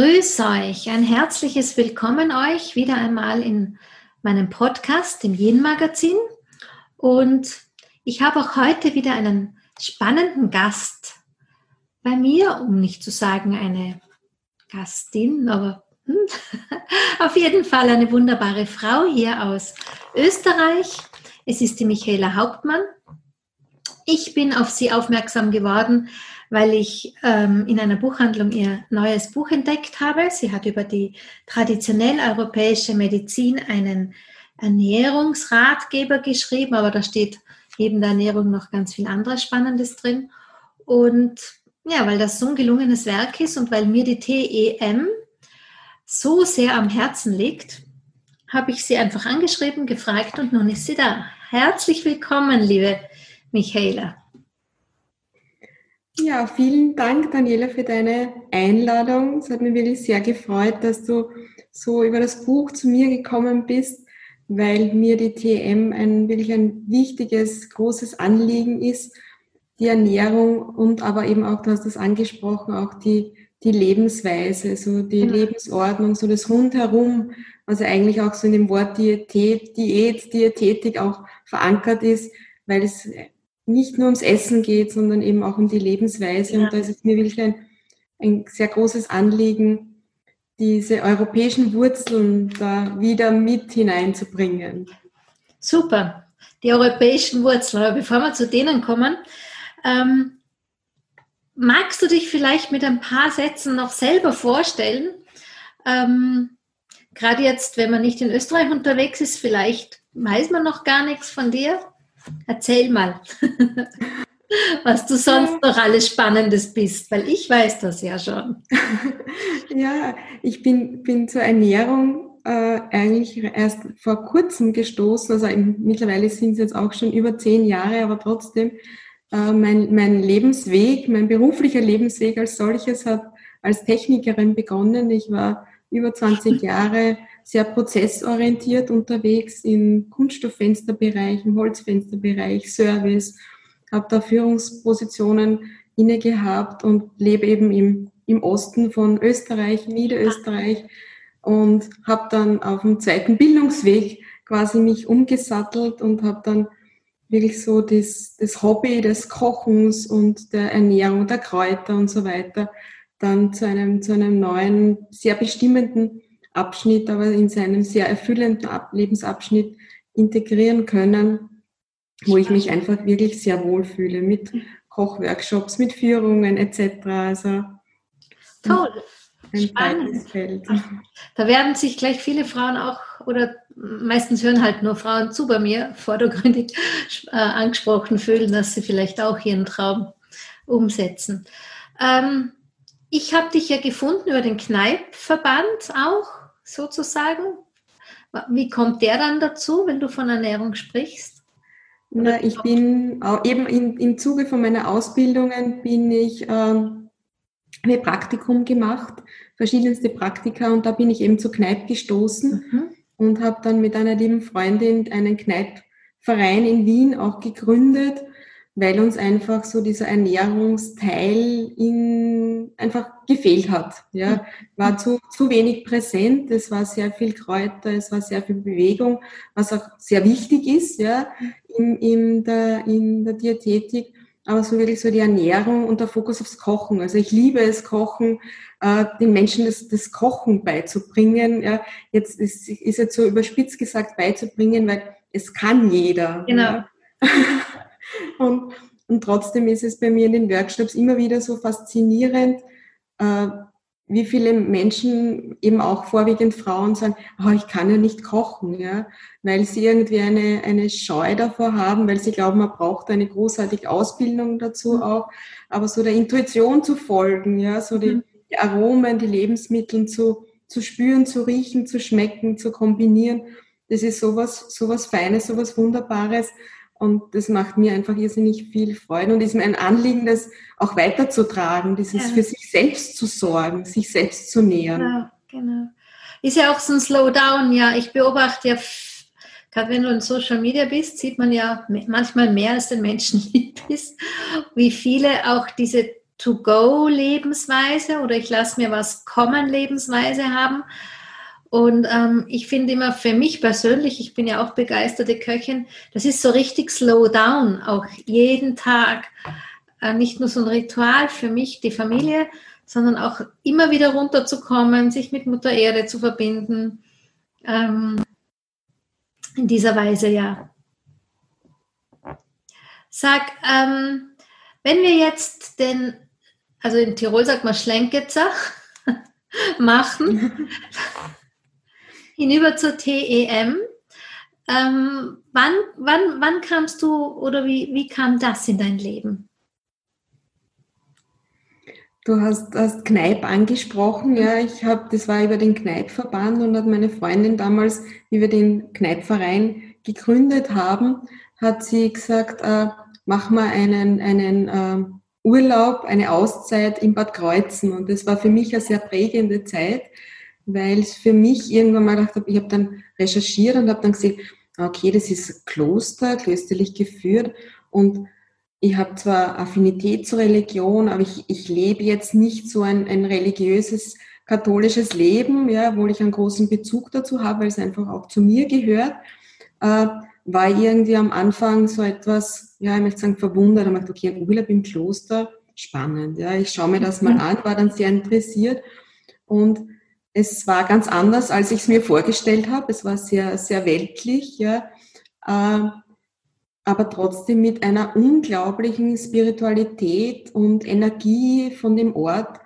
Grüß euch, ein herzliches Willkommen euch wieder einmal in meinem Podcast, dem Yin Magazin. Und ich habe auch heute wieder einen spannenden Gast bei mir, um nicht zu sagen eine Gastin, aber hm, auf jeden Fall eine wunderbare Frau hier aus Österreich. Es ist die Michaela Hauptmann. Ich bin auf sie aufmerksam geworden, weil ich ähm, in einer Buchhandlung ihr neues Buch entdeckt habe. Sie hat über die traditionell europäische Medizin einen Ernährungsratgeber geschrieben, aber da steht neben der Ernährung noch ganz viel anderes Spannendes drin. Und ja, weil das so ein gelungenes Werk ist und weil mir die TEM so sehr am Herzen liegt, habe ich sie einfach angeschrieben, gefragt und nun ist sie da. Herzlich willkommen, liebe Michaela. Ja, vielen Dank, Daniela, für deine Einladung. Es hat mich wirklich sehr gefreut, dass du so über das Buch zu mir gekommen bist, weil mir die TM ein wirklich ein wichtiges, großes Anliegen ist, die Ernährung und aber eben auch, du hast das angesprochen, auch die, die Lebensweise, so die mhm. Lebensordnung, so das Rundherum, was eigentlich auch so in dem Wort Diätet, Diät, Diätetik auch verankert ist, weil es nicht nur ums Essen geht, sondern eben auch um die Lebensweise. Ja. Und da ist es mir wirklich ein, ein sehr großes Anliegen, diese europäischen Wurzeln da wieder mit hineinzubringen. Super, die europäischen Wurzeln. Aber bevor wir zu denen kommen, ähm, magst du dich vielleicht mit ein paar Sätzen noch selber vorstellen? Ähm, Gerade jetzt, wenn man nicht in Österreich unterwegs ist, vielleicht weiß man noch gar nichts von dir. Erzähl mal, was du sonst noch alles Spannendes bist, weil ich weiß das ja schon. ja, ich bin, bin zur Ernährung äh, eigentlich erst vor kurzem gestoßen. Also im, mittlerweile sind es jetzt auch schon über zehn Jahre, aber trotzdem äh, mein, mein Lebensweg, mein beruflicher Lebensweg als solches hat als Technikerin begonnen. Ich war über 20 Jahre sehr prozessorientiert unterwegs im Kunststofffensterbereich, im Holzfensterbereich, Service, habe da Führungspositionen inne gehabt und lebe eben im, im Osten von Österreich, Niederösterreich und habe dann auf dem zweiten Bildungsweg quasi mich umgesattelt und habe dann wirklich so das, das Hobby des Kochens und der Ernährung, der Kräuter und so weiter dann zu einem, zu einem neuen, sehr bestimmenden Abschnitt, aber in seinem sehr erfüllenden Lebensabschnitt integrieren können, wo ich mich einfach wirklich sehr wohl fühle mit Kochworkshops, mit Führungen etc. Also Toll. Ein Spannend. Feld. Da werden sich gleich viele Frauen auch, oder meistens hören halt nur Frauen zu bei mir, vordergründig äh, angesprochen fühlen, dass sie vielleicht auch ihren Traum umsetzen. Ähm, ich habe dich ja gefunden über den Kneipverband auch sozusagen. Wie kommt der dann dazu, wenn du von Ernährung sprichst? Na, ich bin eben in, im Zuge von meiner Ausbildungen bin ich ähm, ein Praktikum gemacht, verschiedenste Praktika und da bin ich eben zu Kneipp gestoßen mhm. und habe dann mit einer lieben Freundin einen Kneippverein in Wien auch gegründet weil uns einfach so dieser Ernährungsteil in, einfach gefehlt hat. Ja, war zu, zu wenig präsent. Es war sehr viel Kräuter, es war sehr viel Bewegung, was auch sehr wichtig ist, ja, in, in der, in der Diätetik. Aber so wirklich so die Ernährung und der Fokus aufs Kochen. Also ich liebe es, Kochen, äh, den Menschen das, das Kochen beizubringen. Ja, jetzt ist, ist jetzt so überspitzt gesagt beizubringen, weil es kann jeder. Genau. Ja. Und, und trotzdem ist es bei mir in den Workshops immer wieder so faszinierend, äh, wie viele Menschen, eben auch vorwiegend Frauen, sagen, oh, ich kann ja nicht kochen, ja, weil sie irgendwie eine, eine Scheu davor haben, weil sie glauben, man braucht eine großartige Ausbildung dazu mhm. auch, aber so der Intuition zu folgen, ja, so die, mhm. die Aromen, die Lebensmittel zu, zu spüren, zu riechen, zu schmecken, zu kombinieren, das ist sowas, sowas Feines, sowas Wunderbares, und das macht mir einfach irrsinnig viel Freude und ist mir ein Anliegen, das auch weiterzutragen, dieses ja. für sich selbst zu sorgen, sich selbst zu nähern. Genau, genau. Ist ja auch so ein Slowdown, ja. Ich beobachte ja, gerade wenn du in Social Media bist, sieht man ja manchmal mehr als den Menschen lieb ist, wie viele auch diese To-Go-Lebensweise oder ich lasse mir was kommen Lebensweise haben. Und ähm, ich finde immer für mich persönlich, ich bin ja auch begeisterte Köchin, das ist so richtig slow down, auch jeden Tag. Äh, nicht nur so ein Ritual für mich, die Familie, sondern auch immer wieder runterzukommen, sich mit Mutter Erde zu verbinden. Ähm, in dieser Weise, ja. Sag, ähm, wenn wir jetzt den, also in Tirol sagt man Schlenketzer, machen, hinüber zur TEM, ähm, wann, wann, wann kamst du oder wie, wie kam das in dein Leben? Du hast, hast Kneip angesprochen, ja. Ich habe, das war über den Kneipverband und hat meine Freundin damals, wie wir den Kneipverein gegründet haben, hat sie gesagt, äh, mach mal einen, einen äh, Urlaub, eine Auszeit in Bad Kreuzen. Und das war für mich eine sehr prägende Zeit, weil es für mich irgendwann mal gedacht habe, ich habe dann recherchiert und habe dann gesehen, okay, das ist Kloster, klösterlich geführt. Und ich habe zwar Affinität zur Religion, aber ich, ich lebe jetzt nicht so ein, ein religiöses katholisches Leben, ja, obwohl ich einen großen Bezug dazu habe, weil es einfach auch zu mir gehört, äh, war irgendwie am Anfang so etwas, ja, ich möchte sagen, verwundert. Ich dachte, okay, ein Urlaub im Kloster, spannend, ja, ich schaue mir das mal an, war dann sehr interessiert. Und es war ganz anders, als ich es mir vorgestellt habe. Es war sehr, sehr weltlich, ja. Äh, aber trotzdem mit einer unglaublichen Spiritualität und Energie von dem Ort.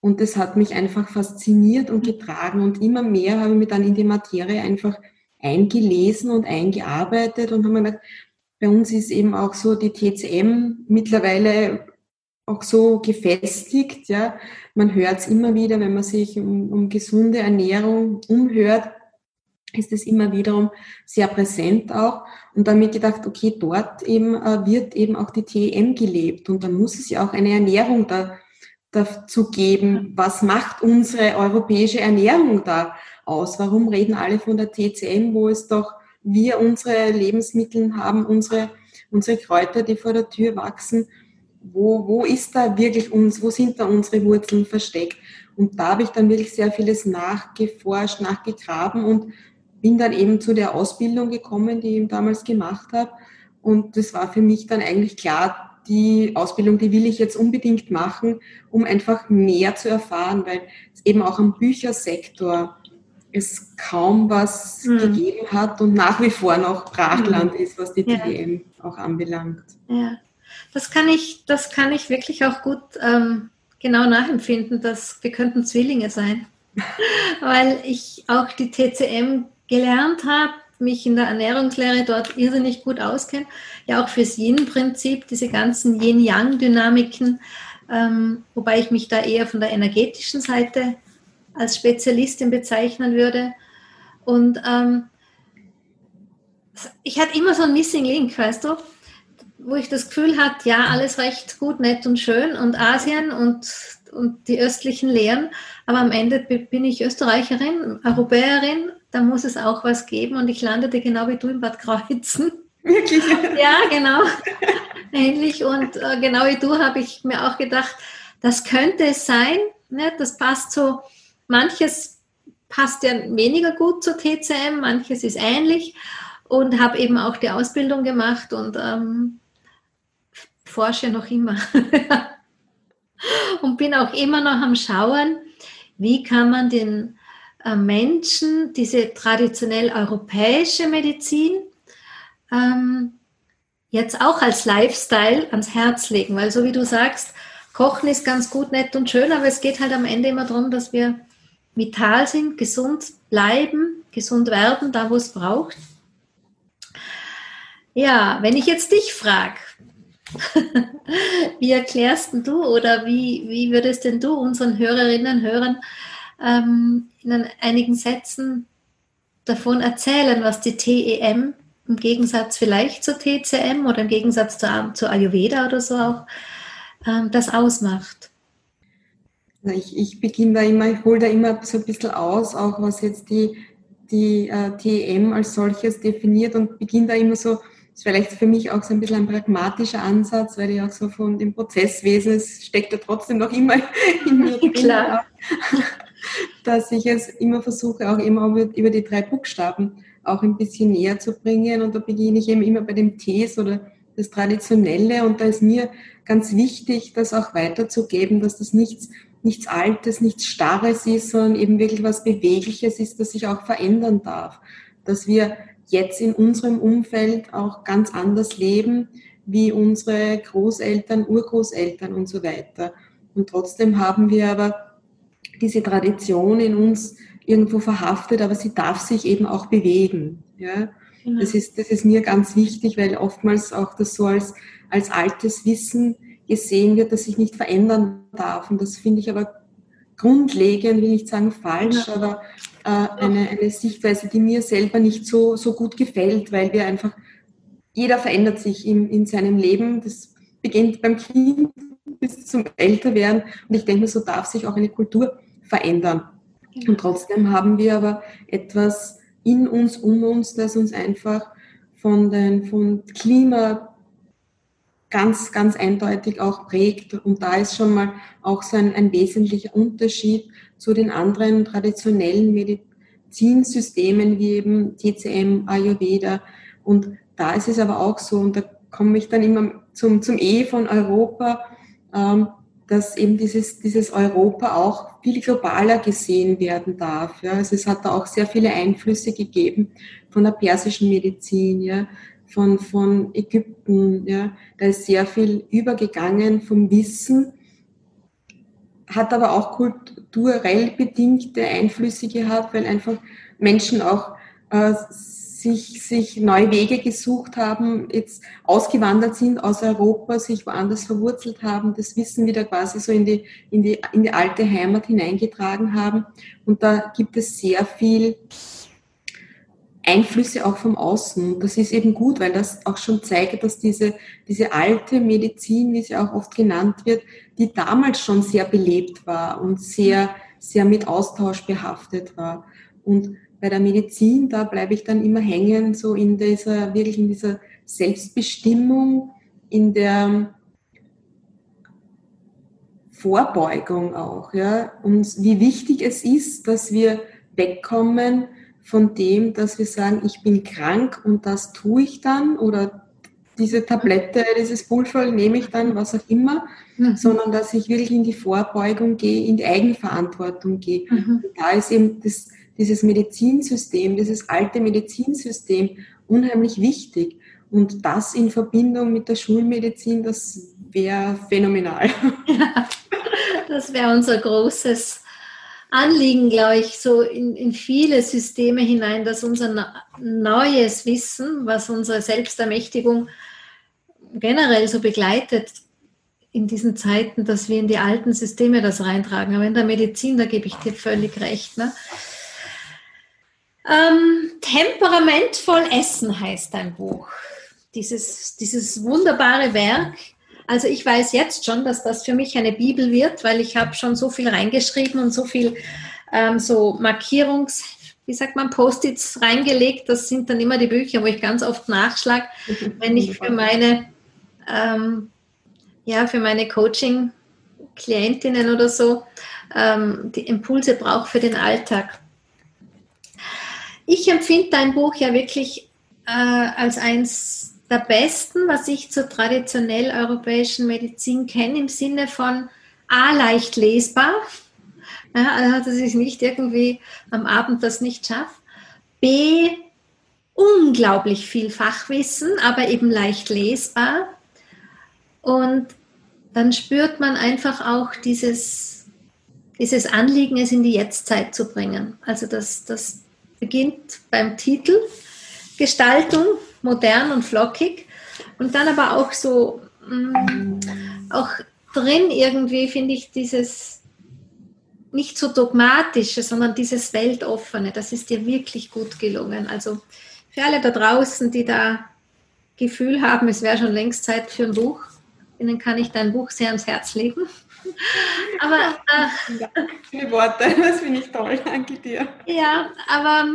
Und das hat mich einfach fasziniert und getragen. Und immer mehr habe ich mich dann in die Materie einfach eingelesen und eingearbeitet und habe mir gedacht, bei uns ist eben auch so die TCM mittlerweile auch so gefestigt. Ja. Man hört es immer wieder, wenn man sich um, um gesunde Ernährung umhört, ist es immer wiederum sehr präsent auch. Und damit gedacht, okay, dort eben äh, wird eben auch die TEM gelebt und dann muss es ja auch eine Ernährung da, dazu geben. Was macht unsere europäische Ernährung da aus? Warum reden alle von der TCM, wo es doch wir unsere Lebensmittel haben, unsere, unsere Kräuter, die vor der Tür wachsen? Wo, wo ist da wirklich uns, wo sind da unsere Wurzeln versteckt? Und da habe ich dann wirklich sehr vieles nachgeforscht, nachgegraben und bin dann eben zu der Ausbildung gekommen, die ich eben damals gemacht habe. Und das war für mich dann eigentlich klar, die Ausbildung, die will ich jetzt unbedingt machen, um einfach mehr zu erfahren, weil es eben auch am Büchersektor es kaum was mhm. gegeben hat und nach wie vor noch Brachland mhm. ist, was die TGM ja. auch anbelangt. Ja, das kann ich, das kann ich wirklich auch gut ähm, genau nachempfinden, dass wir könnten Zwillinge sein. weil ich auch die TCM gelernt habe, mich in der Ernährungslehre dort irrsinnig gut auskenne, ja auch fürs Yin-Prinzip, diese ganzen Yin-Yang-Dynamiken, ähm, wobei ich mich da eher von der energetischen Seite als Spezialistin bezeichnen würde. Und ähm, ich hatte immer so ein Missing Link, weißt du, wo ich das Gefühl hatte, ja, alles recht gut, nett und schön und Asien und, und die östlichen Lehren, aber am Ende bin ich Österreicherin, Europäerin da muss es auch was geben. Und ich landete genau wie du in Bad Kreuzen. Wirklich? Ja, genau. Ähnlich. Und äh, genau wie du habe ich mir auch gedacht, das könnte es sein. Ne? Das passt so, manches passt ja weniger gut zur TCM, manches ist ähnlich. Und habe eben auch die Ausbildung gemacht und ähm, forsche noch immer. und bin auch immer noch am Schauen, wie kann man den äh, Menschen diese traditionell europäische Medizin ähm, jetzt auch als Lifestyle ans Herz legen. Weil so wie du sagst, Kochen ist ganz gut, nett und schön, aber es geht halt am Ende immer darum, dass wir vital sind, gesund bleiben, gesund werden, da wo es braucht. Ja, wenn ich jetzt dich frage, wie erklärst du oder wie, wie würdest denn du unseren Hörerinnen und Hörern ähm, in einigen Sätzen davon erzählen, was die TEM im Gegensatz vielleicht zur TCM oder im Gegensatz zur, zur Ayurveda oder so auch ähm, das ausmacht. Ich, ich beginne da immer, ich hole da immer so ein bisschen aus, auch was jetzt die, die äh, TEM als solches definiert und beginne da immer so ist vielleicht für mich auch so ein bisschen ein pragmatischer Ansatz, weil ich auch so von dem Prozesswesen, es steckt ja trotzdem noch immer in mir drin, Klar. dass ich es immer versuche, auch immer über die drei Buchstaben auch ein bisschen näher zu bringen. Und da beginne ich eben immer bei dem Ts oder das Traditionelle. Und da ist mir ganz wichtig, das auch weiterzugeben, dass das nichts, nichts Altes, nichts Starres ist, sondern eben wirklich was Bewegliches ist, das sich auch verändern darf. Dass wir jetzt in unserem Umfeld auch ganz anders leben wie unsere Großeltern, Urgroßeltern und so weiter. Und trotzdem haben wir aber diese Tradition in uns irgendwo verhaftet, aber sie darf sich eben auch bewegen. Ja? Genau. Das, ist, das ist mir ganz wichtig, weil oftmals auch das so als, als altes Wissen gesehen wird, das sich nicht verändern darf. Und das finde ich aber grundlegend, will ich sagen falsch, aber äh, eine, eine Sichtweise, die mir selber nicht so, so gut gefällt, weil wir einfach, jeder verändert sich in, in seinem Leben. Das beginnt beim Kind bis zum Älterwerden. Und ich denke, so darf sich auch eine Kultur verändern. Und trotzdem haben wir aber etwas in uns, um uns, das uns einfach von den, von Klima ganz, ganz eindeutig auch prägt. Und da ist schon mal auch so ein, ein wesentlicher Unterschied zu den anderen traditionellen Medizinsystemen wie eben TCM, Ayurveda. Und da ist es aber auch so, und da komme ich dann immer zum, zum E von Europa, ähm, dass eben dieses, dieses Europa auch viel globaler gesehen werden darf. Ja. Also es hat da auch sehr viele Einflüsse gegeben von der persischen Medizin, ja, von, von Ägypten. Ja. Da ist sehr viel übergegangen vom Wissen, hat aber auch kulturell bedingte Einflüsse gehabt, weil einfach Menschen auch äh, sich, sich neue Wege gesucht haben, jetzt ausgewandert sind aus Europa, sich woanders verwurzelt haben, das Wissen wieder quasi so in die, in die, in die alte Heimat hineingetragen haben. Und da gibt es sehr viel Einflüsse auch vom Außen. Das ist eben gut, weil das auch schon zeigt, dass diese, diese alte Medizin, wie sie auch oft genannt wird, die damals schon sehr belebt war und sehr, sehr mit Austausch behaftet war. Und bei der Medizin, da bleibe ich dann immer hängen, so in dieser, wirklich in dieser Selbstbestimmung, in der Vorbeugung auch, ja, und wie wichtig es ist, dass wir wegkommen von dem, dass wir sagen, ich bin krank und das tue ich dann oder diese Tablette, dieses Pulver nehme ich dann, was auch immer, mhm. sondern dass ich wirklich in die Vorbeugung gehe, in die Eigenverantwortung gehe. Mhm. da ist eben das, dieses Medizinsystem, dieses alte Medizinsystem unheimlich wichtig. Und das in Verbindung mit der Schulmedizin, das wäre phänomenal. Ja, das wäre unser großes Anliegen, glaube ich, so in, in viele Systeme hinein, dass unser neues Wissen, was unsere Selbstermächtigung generell so begleitet, in diesen Zeiten, dass wir in die alten Systeme das reintragen. Aber in der Medizin, da gebe ich dir völlig recht. Ne? Ähm, Temperamentvoll Essen heißt dein Buch. Dieses, dieses wunderbare Werk. Also ich weiß jetzt schon, dass das für mich eine Bibel wird, weil ich habe schon so viel reingeschrieben und so viel ähm, so Markierungs, wie sagt man, Post-its reingelegt. Das sind dann immer die Bücher, wo ich ganz oft nachschlage, wenn ich für meine, ähm, ja, für meine Coaching-Klientinnen oder so ähm, die Impulse brauche für den Alltag. Ich empfinde dein Buch ja wirklich äh, als eins der besten, was ich zur traditionell europäischen Medizin kenne, im Sinne von A, leicht lesbar, ja, also dass ich nicht irgendwie am Abend das nicht schaffe. B, unglaublich viel Fachwissen, aber eben leicht lesbar. Und dann spürt man einfach auch dieses, dieses Anliegen, es in die Jetztzeit zu bringen. Also das, das beginnt beim Titel, Gestaltung, modern und flockig und dann aber auch so, mh, mm, auch drin irgendwie finde ich dieses nicht so dogmatische, sondern dieses weltoffene, das ist dir wirklich gut gelungen. Also für alle da draußen, die da Gefühl haben, es wäre schon längst Zeit für ein Buch, ihnen kann ich dein Buch sehr ans Herz legen. aber äh, ja, viele Worte, das finde ich toll, danke dir. Ja, aber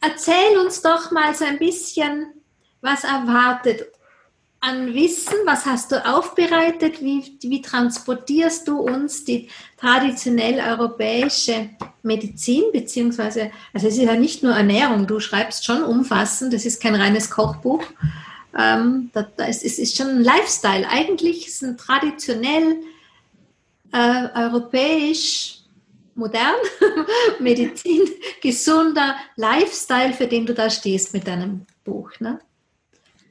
erzähl uns doch mal so ein bisschen, was erwartet an Wissen? Was hast du aufbereitet? Wie, wie transportierst du uns die traditionell europäische Medizin? Beziehungsweise, also es ist ja nicht nur Ernährung, du schreibst schon umfassend, das ist kein reines Kochbuch. Ähm, da, da ist, es ist schon ein Lifestyle. Eigentlich ist ein traditionell äh, europäisch modern, Medizin, gesunder Lifestyle, für den du da stehst mit deinem Buch. Ne?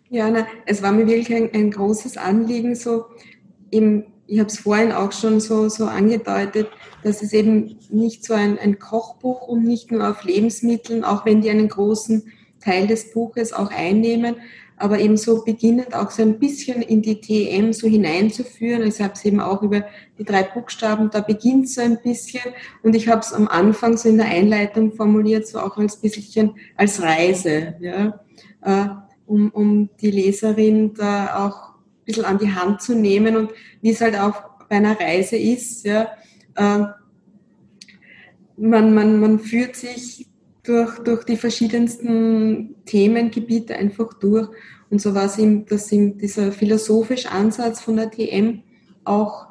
Ja, na, es war mir wirklich ein, ein großes Anliegen, so im, ich habe es vorhin auch schon so, so angedeutet, dass es eben nicht so ein, ein Kochbuch und nicht nur auf Lebensmitteln, auch wenn die einen großen Teil des Buches auch einnehmen, aber eben so beginnend auch so ein bisschen in die TM so hineinzuführen. Ich habe es eben auch über die drei Buchstaben, da beginnt so ein bisschen und ich habe es am Anfang so in der Einleitung formuliert, so auch als bisschen als Reise. Ja. Äh, um, um die Leserin da auch ein bisschen an die Hand zu nehmen und wie es halt auch bei einer Reise ist. Ja, äh, man, man, man führt sich durch, durch die verschiedensten Themengebiete einfach durch. Und so war es ihm, dass ihm dieser philosophische Ansatz von der TM auch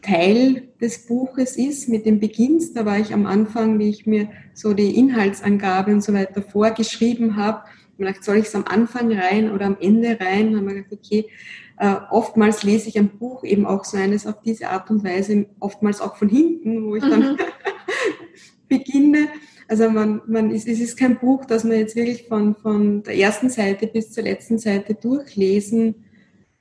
Teil des Buches ist, mit dem Beginns. Da war ich am Anfang, wie ich mir so die Inhaltsangabe und so weiter vorgeschrieben habe, gedacht, soll ich es am Anfang rein oder am Ende rein? Dann haben wir gedacht, okay, äh, oftmals lese ich ein Buch eben auch so eines auf diese Art und Weise, oftmals auch von hinten, wo ich dann mhm. beginne. Also man, man ist, es ist kein Buch, das man jetzt wirklich von, von der ersten Seite bis zur letzten Seite durchlesen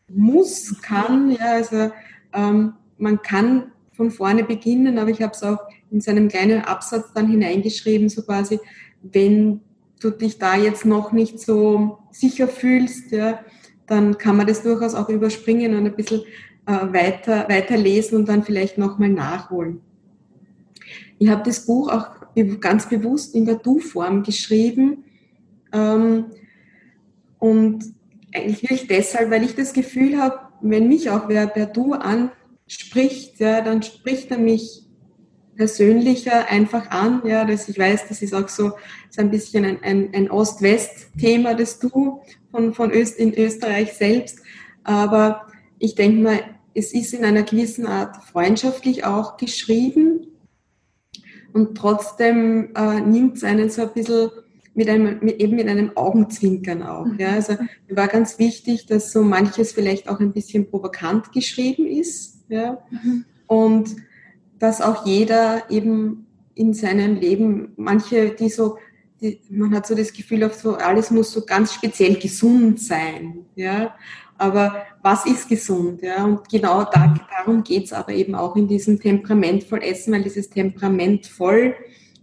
muss, kann. Ja, also ähm, man kann von vorne beginnen, aber ich habe es auch in seinem kleinen Absatz dann hineingeschrieben, so quasi, wenn du dich da jetzt noch nicht so sicher fühlst, ja, dann kann man das durchaus auch überspringen und ein bisschen äh, weiter, weiter lesen und dann vielleicht nochmal nachholen. Ich habe das Buch auch ganz bewusst in der Du-Form geschrieben ähm, und eigentlich wirklich deshalb, weil ich das Gefühl habe, wenn mich auch wer per Du anspricht, ja, dann spricht er mich persönlicher einfach an. Ja, dass ich weiß, das ist auch so, so ein bisschen ein, ein, ein Ost-West-Thema, das Du von, von Öst, in Österreich selbst. Aber ich denke mal, es ist in einer gewissen Art freundschaftlich auch geschrieben und trotzdem äh, nimmt es einen so ein bisschen mit einem, mit, eben mit einem Augenzwinkern auch. Ja. Also mir war ganz wichtig, dass so manches vielleicht auch ein bisschen provokant geschrieben ist. Ja. Mhm. Und dass auch jeder eben in seinem Leben, manche, die so, die, man hat so das Gefühl, auf so, alles muss so ganz speziell gesund sein, ja. Aber was ist gesund, ja? Und genau da, darum geht's aber eben auch in diesem temperamentvoll Essen, weil dieses temperamentvoll,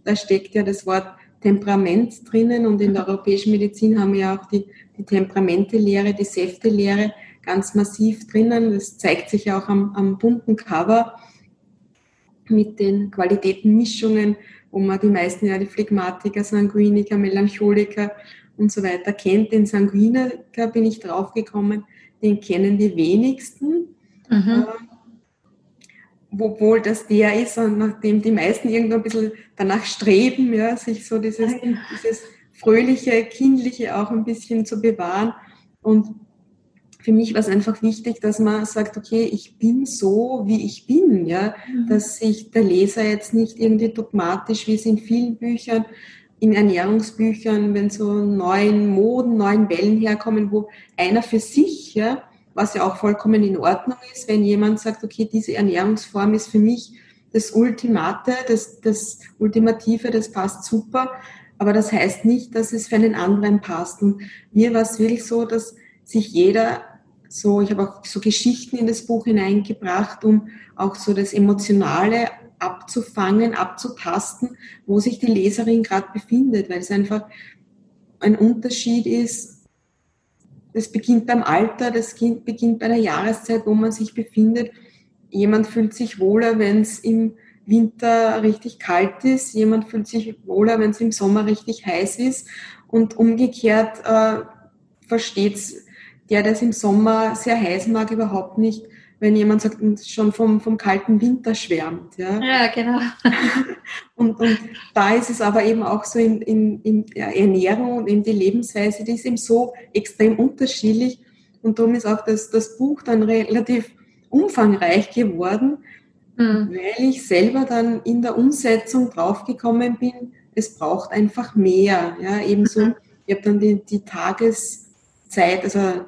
da steckt ja das Wort Temperament drinnen und in der europäischen Medizin haben wir ja auch die, die Temperamentelehre, die Säftelehre ganz massiv drinnen. Das zeigt sich ja auch am, am bunten Cover mit den Qualitätenmischungen, wo man die meisten ja die Phlegmatiker, Sanguiniker, Melancholiker und so weiter kennt. Den Sanguiniker bin ich draufgekommen, den kennen die wenigsten. Mhm. Äh, obwohl das der ist, nachdem die meisten irgendwo ein bisschen danach streben, ja, sich so dieses, dieses fröhliche, kindliche auch ein bisschen zu bewahren. Und für mich war es einfach wichtig, dass man sagt, okay, ich bin so, wie ich bin, ja, mhm. dass sich der Leser jetzt nicht irgendwie dogmatisch, wie es in vielen Büchern, in Ernährungsbüchern, wenn so neuen Moden, neuen Wellen herkommen, wo einer für sich, ja, was ja auch vollkommen in Ordnung ist, wenn jemand sagt, okay, diese Ernährungsform ist für mich das Ultimate, das, das Ultimative, das passt super, aber das heißt nicht, dass es für einen anderen passt. Und mir war es wirklich so, dass sich jeder so, ich habe auch so Geschichten in das Buch hineingebracht, um auch so das Emotionale abzufangen, abzutasten, wo sich die Leserin gerade befindet, weil es einfach ein Unterschied ist. Das beginnt beim Alter, das beginnt bei der Jahreszeit, wo man sich befindet. Jemand fühlt sich wohler, wenn es im Winter richtig kalt ist. Jemand fühlt sich wohler, wenn es im Sommer richtig heiß ist. Und umgekehrt äh, versteht es der das im Sommer sehr heiß mag, überhaupt nicht wenn jemand sagt, schon vom, vom kalten Winter schwärmt. Ja, ja genau. und, und da ist es aber eben auch so in, in, in Ernährung und in die Lebensweise, die ist eben so extrem unterschiedlich. Und darum ist auch das, das Buch dann relativ umfangreich geworden, mhm. weil ich selber dann in der Umsetzung draufgekommen bin, es braucht einfach mehr. Ja, ebenso, mhm. ich habe dann die, die Tageszeit, also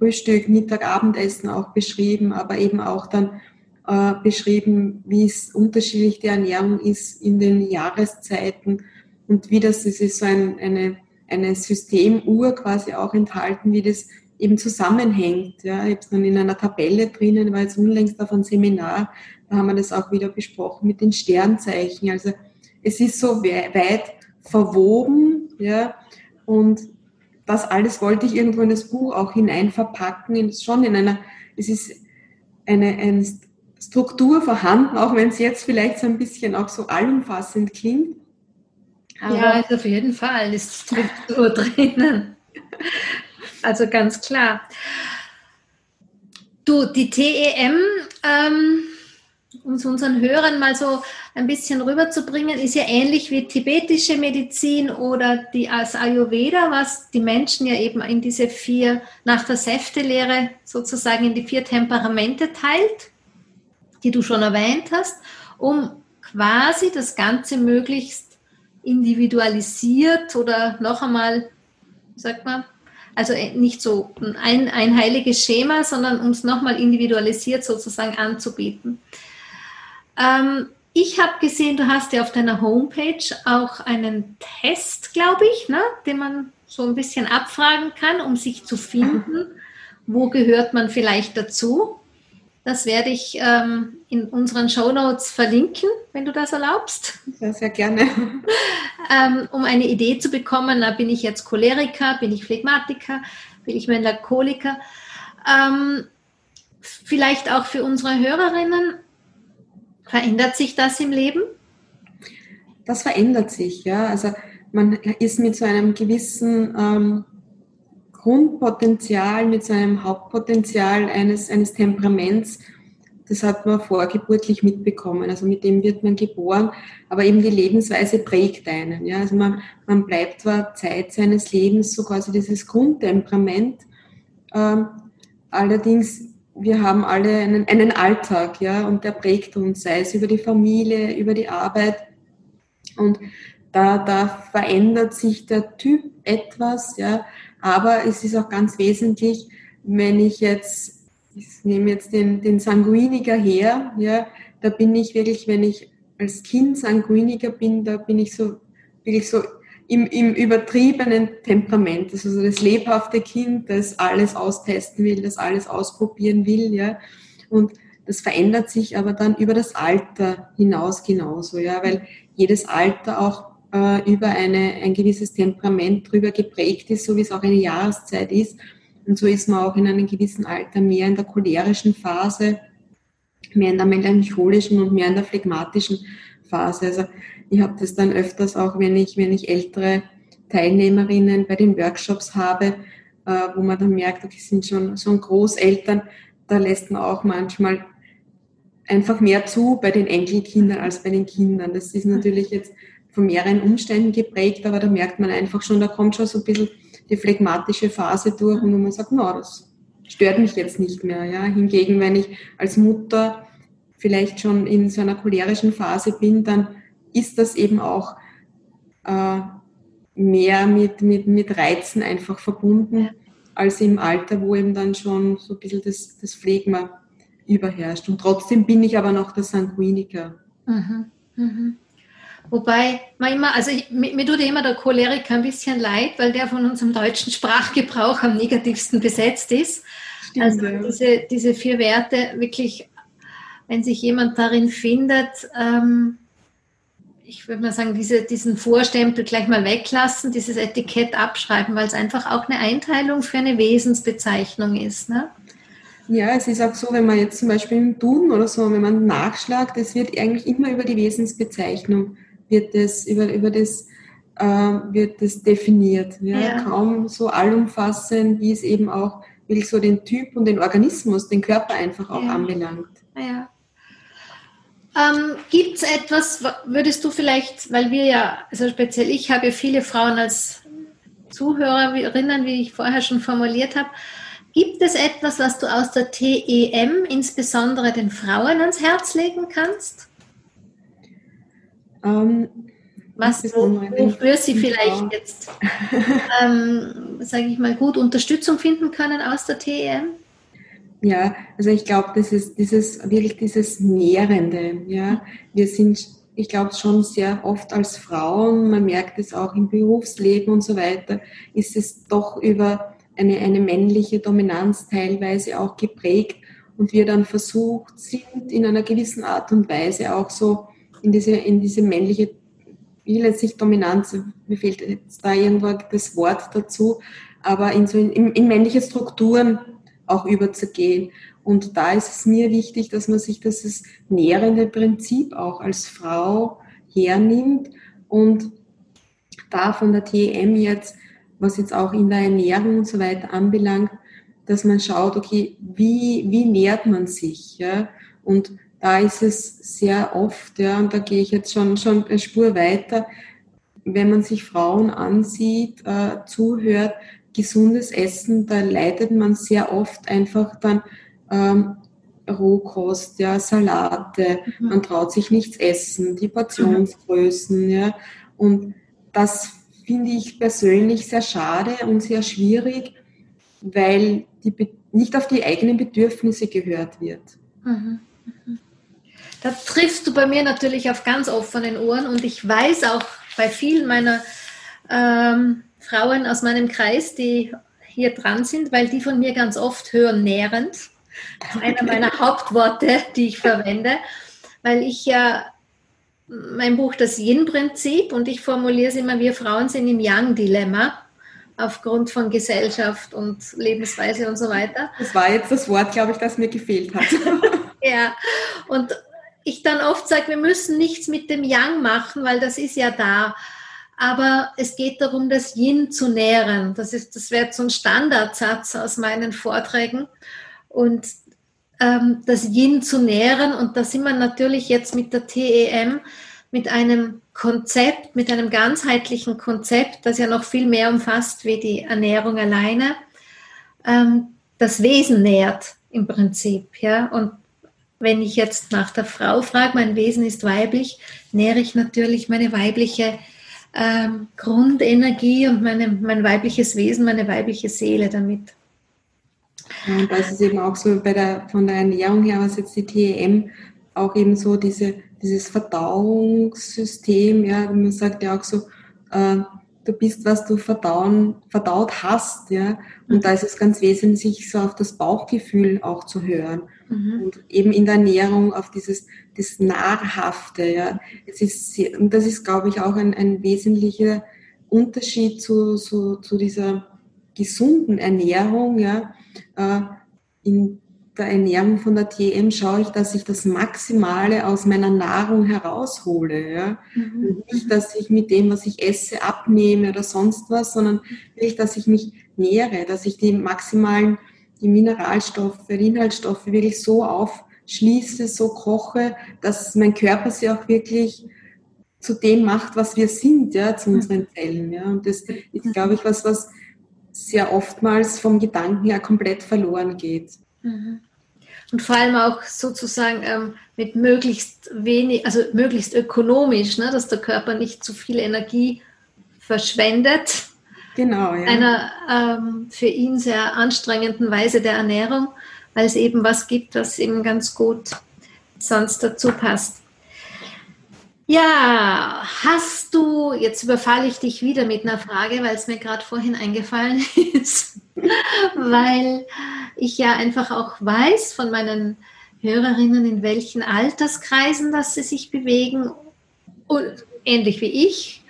Frühstück, Mittag, Abendessen auch beschrieben, aber eben auch dann äh, beschrieben, wie es unterschiedlich die Ernährung ist in den Jahreszeiten und wie das, das ist so ein, eine, eine Systemuhr quasi auch enthalten, wie das eben zusammenhängt. Ja, ich habe es dann in einer Tabelle drinnen, war jetzt unlängst auf einem Seminar, da haben wir das auch wieder besprochen mit den Sternzeichen. Also es ist so weit verwoben, ja, und das alles wollte ich irgendwo in das Buch auch hinein verpacken, in, schon in einer, es ist eine, eine Struktur vorhanden, auch wenn es jetzt vielleicht so ein bisschen auch so allumfassend klingt. Aber ja, ist auf jeden Fall ist Struktur drinnen. Also ganz klar. Du, die TEM, ähm, um es unseren Hörern mal so ein bisschen rüberzubringen, ist ja ähnlich wie tibetische Medizin oder die als Ayurveda, was die Menschen ja eben in diese vier, nach der Säftelehre sozusagen in die vier Temperamente teilt, die du schon erwähnt hast, um quasi das Ganze möglichst individualisiert oder noch einmal, sagt man, also nicht so ein, ein heiliges Schema, sondern um es nochmal individualisiert sozusagen anzubieten. Ähm, ich habe gesehen, du hast ja auf deiner Homepage auch einen Test, glaube ich, ne, den man so ein bisschen abfragen kann, um sich zu finden, wo gehört man vielleicht dazu. Das werde ich ähm, in unseren Show Notes verlinken, wenn du das erlaubst. Sehr, sehr gerne. ähm, um eine Idee zu bekommen, bin ich jetzt Choleriker, bin ich Phlegmatiker, bin ich Melancholiker. Ähm, vielleicht auch für unsere Hörerinnen, Verändert sich das im Leben? Das verändert sich, ja. Also man ist mit so einem gewissen ähm, Grundpotenzial, mit so einem Hauptpotenzial eines, eines Temperaments, das hat man vorgeburtlich mitbekommen. Also mit dem wird man geboren, aber eben die Lebensweise prägt einen. Ja? Also man, man bleibt zwar Zeit seines Lebens so quasi dieses Grundtemperament, ähm, allerdings wir haben alle einen, einen Alltag, ja, und der prägt uns, sei es über die Familie, über die Arbeit. Und da, da verändert sich der Typ etwas, ja, aber es ist auch ganz wesentlich, wenn ich jetzt, ich nehme jetzt den, den Sanguiniker her, ja, da bin ich wirklich, wenn ich als Kind Sanguiniker bin, da bin ich so wirklich so im, im übertriebenen Temperament. Das ist also das lebhafte Kind, das alles austesten will, das alles ausprobieren will, ja. Und das verändert sich aber dann über das Alter hinaus genauso, ja, weil jedes Alter auch äh, über eine, ein gewisses Temperament drüber geprägt ist, so wie es auch eine Jahreszeit ist. Und so ist man auch in einem gewissen Alter mehr in der cholerischen Phase, mehr in der melancholischen und mehr in der phlegmatischen Phase. Also ich habe das dann öfters auch, wenn ich, wenn ich ältere Teilnehmerinnen bei den Workshops habe, äh, wo man dann merkt, okay, sind schon, schon Großeltern, da lässt man auch manchmal einfach mehr zu bei den Enkelkindern als bei den Kindern. Das ist natürlich jetzt von mehreren Umständen geprägt, aber da merkt man einfach schon, da kommt schon so ein bisschen die phlegmatische Phase durch und man sagt, no, das stört mich jetzt nicht mehr. Ja. Hingegen, wenn ich als Mutter vielleicht schon in so einer cholerischen Phase bin, dann ist das eben auch äh, mehr mit, mit, mit Reizen einfach verbunden, als im Alter, wo eben dann schon so ein bisschen das, das Phlegma überherrscht. Und trotzdem bin ich aber noch der Sanguiniker. Mhm. Mhm. Wobei man immer, also ich, mir, mir tut immer der Choleriker ein bisschen leid, weil der von unserem deutschen Sprachgebrauch am negativsten besetzt ist. Stimmt, also ja. diese, diese vier Werte wirklich, wenn sich jemand darin findet, ähm, ich würde mal sagen, diese, diesen Vorstempel gleich mal weglassen, dieses Etikett abschreiben, weil es einfach auch eine Einteilung für eine Wesensbezeichnung ist. Ne? Ja, es ist auch so, wenn man jetzt zum Beispiel im Duden oder so, wenn man nachschlagt, es wird eigentlich immer über die Wesensbezeichnung, wird das, über, über das, äh, wird das definiert. Ja? ja? Kaum so allumfassend, wie es eben auch wirklich so den Typ und den Organismus, den Körper einfach auch ja. anbelangt. Ja. Ähm, Gibt es etwas, würdest du vielleicht, weil wir ja, also speziell ich habe ja viele Frauen als Zuhörerinnen, wie ich vorher schon formuliert habe, gibt es etwas, was du aus der TEM insbesondere den Frauen ans Herz legen kannst? Ähm, was, wofür sie vielleicht jetzt, ähm, sage ich mal, gut Unterstützung finden können aus der TEM? Ja, also ich glaube, das ist dieses wirklich dieses Nährende. Ja, wir sind, ich glaube schon sehr oft als Frauen, man merkt es auch im Berufsleben und so weiter, ist es doch über eine, eine männliche Dominanz teilweise auch geprägt und wir dann versucht sind, in einer gewissen Art und Weise auch so in diese, in diese männliche, ich will jetzt nicht Dominanz, mir fehlt jetzt da irgendwo das Wort dazu, aber in, so in, in männliche Strukturen auch überzugehen. Und da ist es mir wichtig, dass man sich das nährende Prinzip auch als Frau hernimmt und da von der TEM jetzt, was jetzt auch in der Ernährung und so weiter anbelangt, dass man schaut, okay, wie, wie nährt man sich? Ja? Und da ist es sehr oft, ja, und da gehe ich jetzt schon, schon eine Spur weiter, wenn man sich Frauen ansieht, äh, zuhört, gesundes Essen, da leidet man sehr oft einfach dann ähm, Rohkost, ja, Salate, mhm. man traut sich nichts essen, die Portionsgrößen, mhm. ja. Und das finde ich persönlich sehr schade und sehr schwierig, weil die, nicht auf die eigenen Bedürfnisse gehört wird. Mhm. mhm. Da triffst du bei mir natürlich auf ganz offenen Ohren und ich weiß auch bei vielen meiner ähm, Frauen aus meinem Kreis, die hier dran sind, weil die von mir ganz oft hören nährend. Das ist einer meiner Hauptworte, die ich verwende, weil ich ja mein Buch das Yin-Prinzip und ich formuliere es immer, wir Frauen sind im Yang-Dilemma aufgrund von Gesellschaft und Lebensweise und so weiter. Das war jetzt das Wort, glaube ich, das mir gefehlt hat. ja, und ich dann oft sage, wir müssen nichts mit dem Yang machen, weil das ist ja da aber es geht darum, das Yin zu nähren. Das, das wäre so ein Standardsatz aus meinen Vorträgen. Und ähm, das Yin zu nähren, und da sind wir natürlich jetzt mit der TEM, mit einem Konzept, mit einem ganzheitlichen Konzept, das ja noch viel mehr umfasst wie die Ernährung alleine, ähm, das Wesen nährt im Prinzip. Ja? Und wenn ich jetzt nach der Frau frage, mein Wesen ist weiblich, nähere ich natürlich meine weibliche ähm, Grundenergie und meine, mein weibliches Wesen, meine weibliche Seele damit. Ja, und das ist eben auch so bei der, von der Ernährung her, was jetzt die TEM auch eben so diese, dieses Verdauungssystem, ja, man sagt ja auch so, äh, du bist, was du verdauen, verdaut hast, ja. Und mhm. da ist es ganz wesentlich, so auf das Bauchgefühl auch zu hören. Mhm. Und eben in der Ernährung auf dieses das Nahrhafte, ja. Es ist, und das ist, glaube ich, auch ein, ein wesentlicher Unterschied zu, zu, zu dieser gesunden Ernährung, ja. Äh, in der Ernährung von der TM schaue ich, dass ich das Maximale aus meiner Nahrung heraushole. Ja? Mhm. nicht, dass ich mit dem, was ich esse, abnehme oder sonst was, sondern wirklich, dass ich mich nähere, dass ich die maximalen, die Mineralstoffe, die Inhaltsstoffe wirklich so aufschließe, so koche, dass mein Körper sie auch wirklich zu dem macht, was wir sind, ja, zu unseren Zellen. Ja. Und das ist, glaube ich, was, was sehr oftmals vom Gedanken her komplett verloren geht. Mhm. Und vor allem auch sozusagen ähm, mit möglichst wenig, also möglichst ökonomisch, ne, dass der Körper nicht zu viel Energie verschwendet. Genau, ja. Einer ähm, für ihn sehr anstrengenden Weise der Ernährung, weil es eben was gibt, was ihm ganz gut sonst dazu passt. Ja, hast du, jetzt überfalle ich dich wieder mit einer Frage, weil es mir gerade vorhin eingefallen ist, weil ich ja einfach auch weiß von meinen Hörerinnen, in welchen Alterskreisen dass sie sich bewegen, und ähnlich wie ich.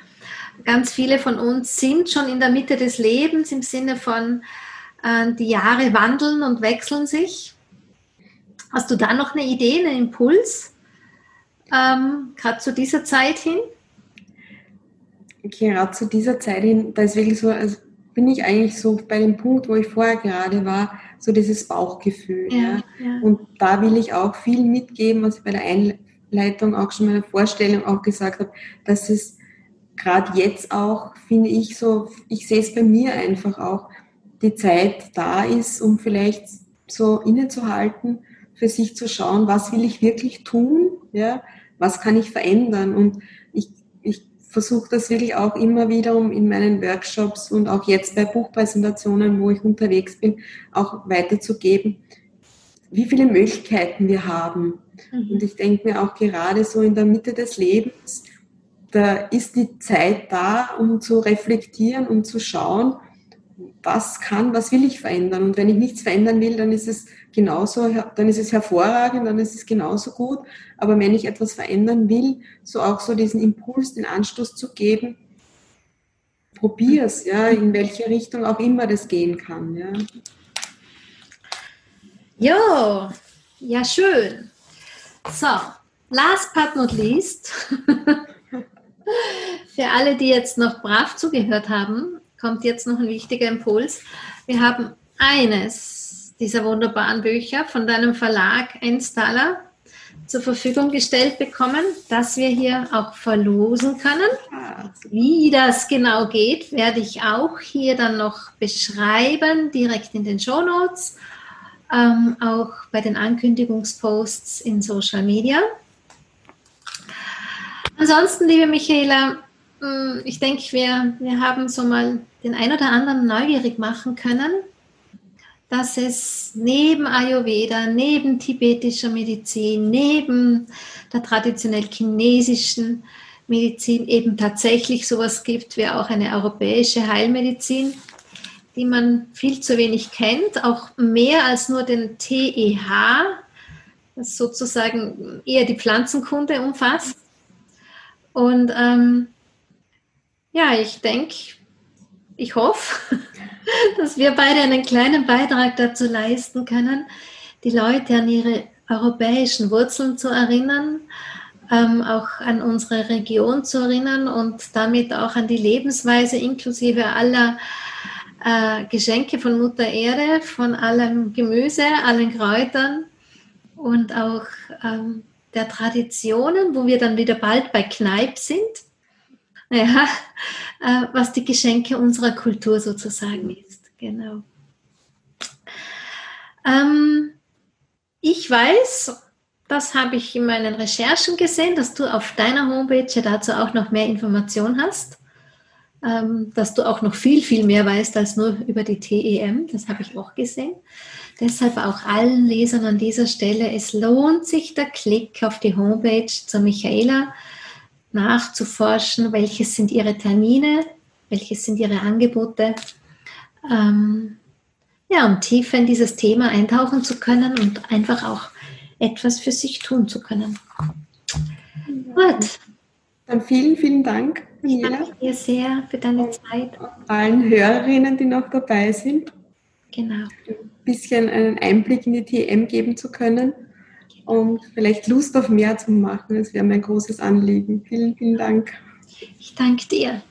Ganz viele von uns sind schon in der Mitte des Lebens im Sinne von, die Jahre wandeln und wechseln sich. Hast du da noch eine Idee, einen Impuls? ähm, gerade zu dieser Zeit hin? Gerade zu dieser Zeit hin, da ist wirklich so, also bin ich eigentlich so bei dem Punkt, wo ich vorher gerade war, so dieses Bauchgefühl. Ja, ja. Und da will ich auch viel mitgeben, was ich bei der Einleitung auch schon meiner Vorstellung auch gesagt habe, dass es gerade jetzt auch, finde ich so, ich sehe es bei mir einfach auch, die Zeit da ist, um vielleicht so innezuhalten, für sich zu schauen, was will ich wirklich tun, ja, was kann ich verändern und ich, ich versuche das wirklich auch immer wiederum in meinen Workshops und auch jetzt bei Buchpräsentationen, wo ich unterwegs bin, auch weiterzugeben, wie viele Möglichkeiten wir haben. Mhm. Und ich denke mir auch gerade so in der Mitte des Lebens, da ist die Zeit da, um zu reflektieren und zu schauen, was kann, was will ich verändern. Und wenn ich nichts verändern will, dann ist es genauso, dann ist es hervorragend, dann ist es genauso gut. Aber wenn ich etwas verändern will, so auch so diesen Impuls, den Anstoß zu geben, probier's, ja, in welche Richtung auch immer das gehen kann, ja. Jo, ja, schön. So, last but not least, für alle, die jetzt noch brav zugehört haben, kommt jetzt noch ein wichtiger Impuls. Wir haben eines dieser wunderbaren Bücher von deinem Verlag Einstaller zur Verfügung gestellt bekommen, dass wir hier auch verlosen können. Wie das genau geht, werde ich auch hier dann noch beschreiben, direkt in den Show Notes, ähm, auch bei den Ankündigungsposts in Social Media. Ansonsten, liebe Michaela, ich denke, wir, wir haben so mal den ein oder anderen neugierig machen können, dass es neben Ayurveda, neben tibetischer Medizin, neben der traditionell chinesischen Medizin eben tatsächlich sowas gibt wie auch eine europäische Heilmedizin, die man viel zu wenig kennt, auch mehr als nur den TEH, das sozusagen eher die Pflanzenkunde umfasst. Und ähm, ja, ich denke, ich hoffe, dass wir beide einen kleinen Beitrag dazu leisten können, die Leute an ihre europäischen Wurzeln zu erinnern, ähm, auch an unsere Region zu erinnern und damit auch an die Lebensweise inklusive aller äh, Geschenke von Mutter Erde, von allem Gemüse, allen Kräutern und auch ähm, der Traditionen, wo wir dann wieder bald bei Kneipp sind ja, äh, was die Geschenke unserer Kultur sozusagen ist. Genau. Ähm, ich weiß, das habe ich in meinen Recherchen gesehen, dass du auf deiner Homepage ja dazu auch noch mehr Informationen hast. Ähm, dass du auch noch viel, viel mehr weißt als nur über die TEM. Das habe ich auch gesehen. Deshalb auch allen Lesern an dieser Stelle, es lohnt sich der Klick auf die Homepage zur Michaela nachzuforschen, welches sind ihre Termine, welches sind ihre Angebote. Ähm, ja, um tiefer in dieses Thema eintauchen zu können und einfach auch etwas für sich tun zu können. Gut. Dann vielen, vielen Dank. Ich danke dir sehr für deine Zeit. Allen Hörerinnen, die noch dabei sind. Genau. Ein bisschen einen Einblick in die TM geben zu können und vielleicht Lust auf mehr zu machen. Das wäre mein großes Anliegen. Vielen, vielen Dank. Ich danke dir.